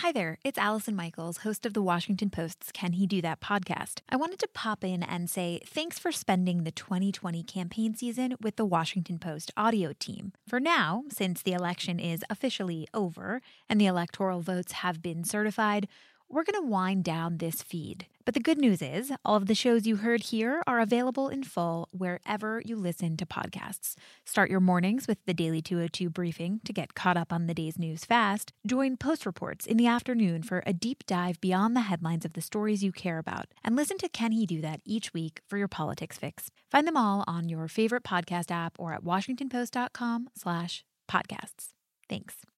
Hi there, it's Allison Michaels, host of the Washington Post's Can He Do That podcast. I wanted to pop in and say thanks for spending the 2020 campaign season with the Washington Post audio team. For now, since the election is officially over and the electoral votes have been certified, we're going to wind down this feed. But the good news is, all of the shows you heard here are available in full wherever you listen to podcasts. Start your mornings with the Daily 202 briefing to get caught up on the day's news fast. Join Post Reports in the afternoon for a deep dive beyond the headlines of the stories you care about. And listen to Can He Do That each week for your politics fix. Find them all on your favorite podcast app or at washingtonpost.com slash podcasts. Thanks.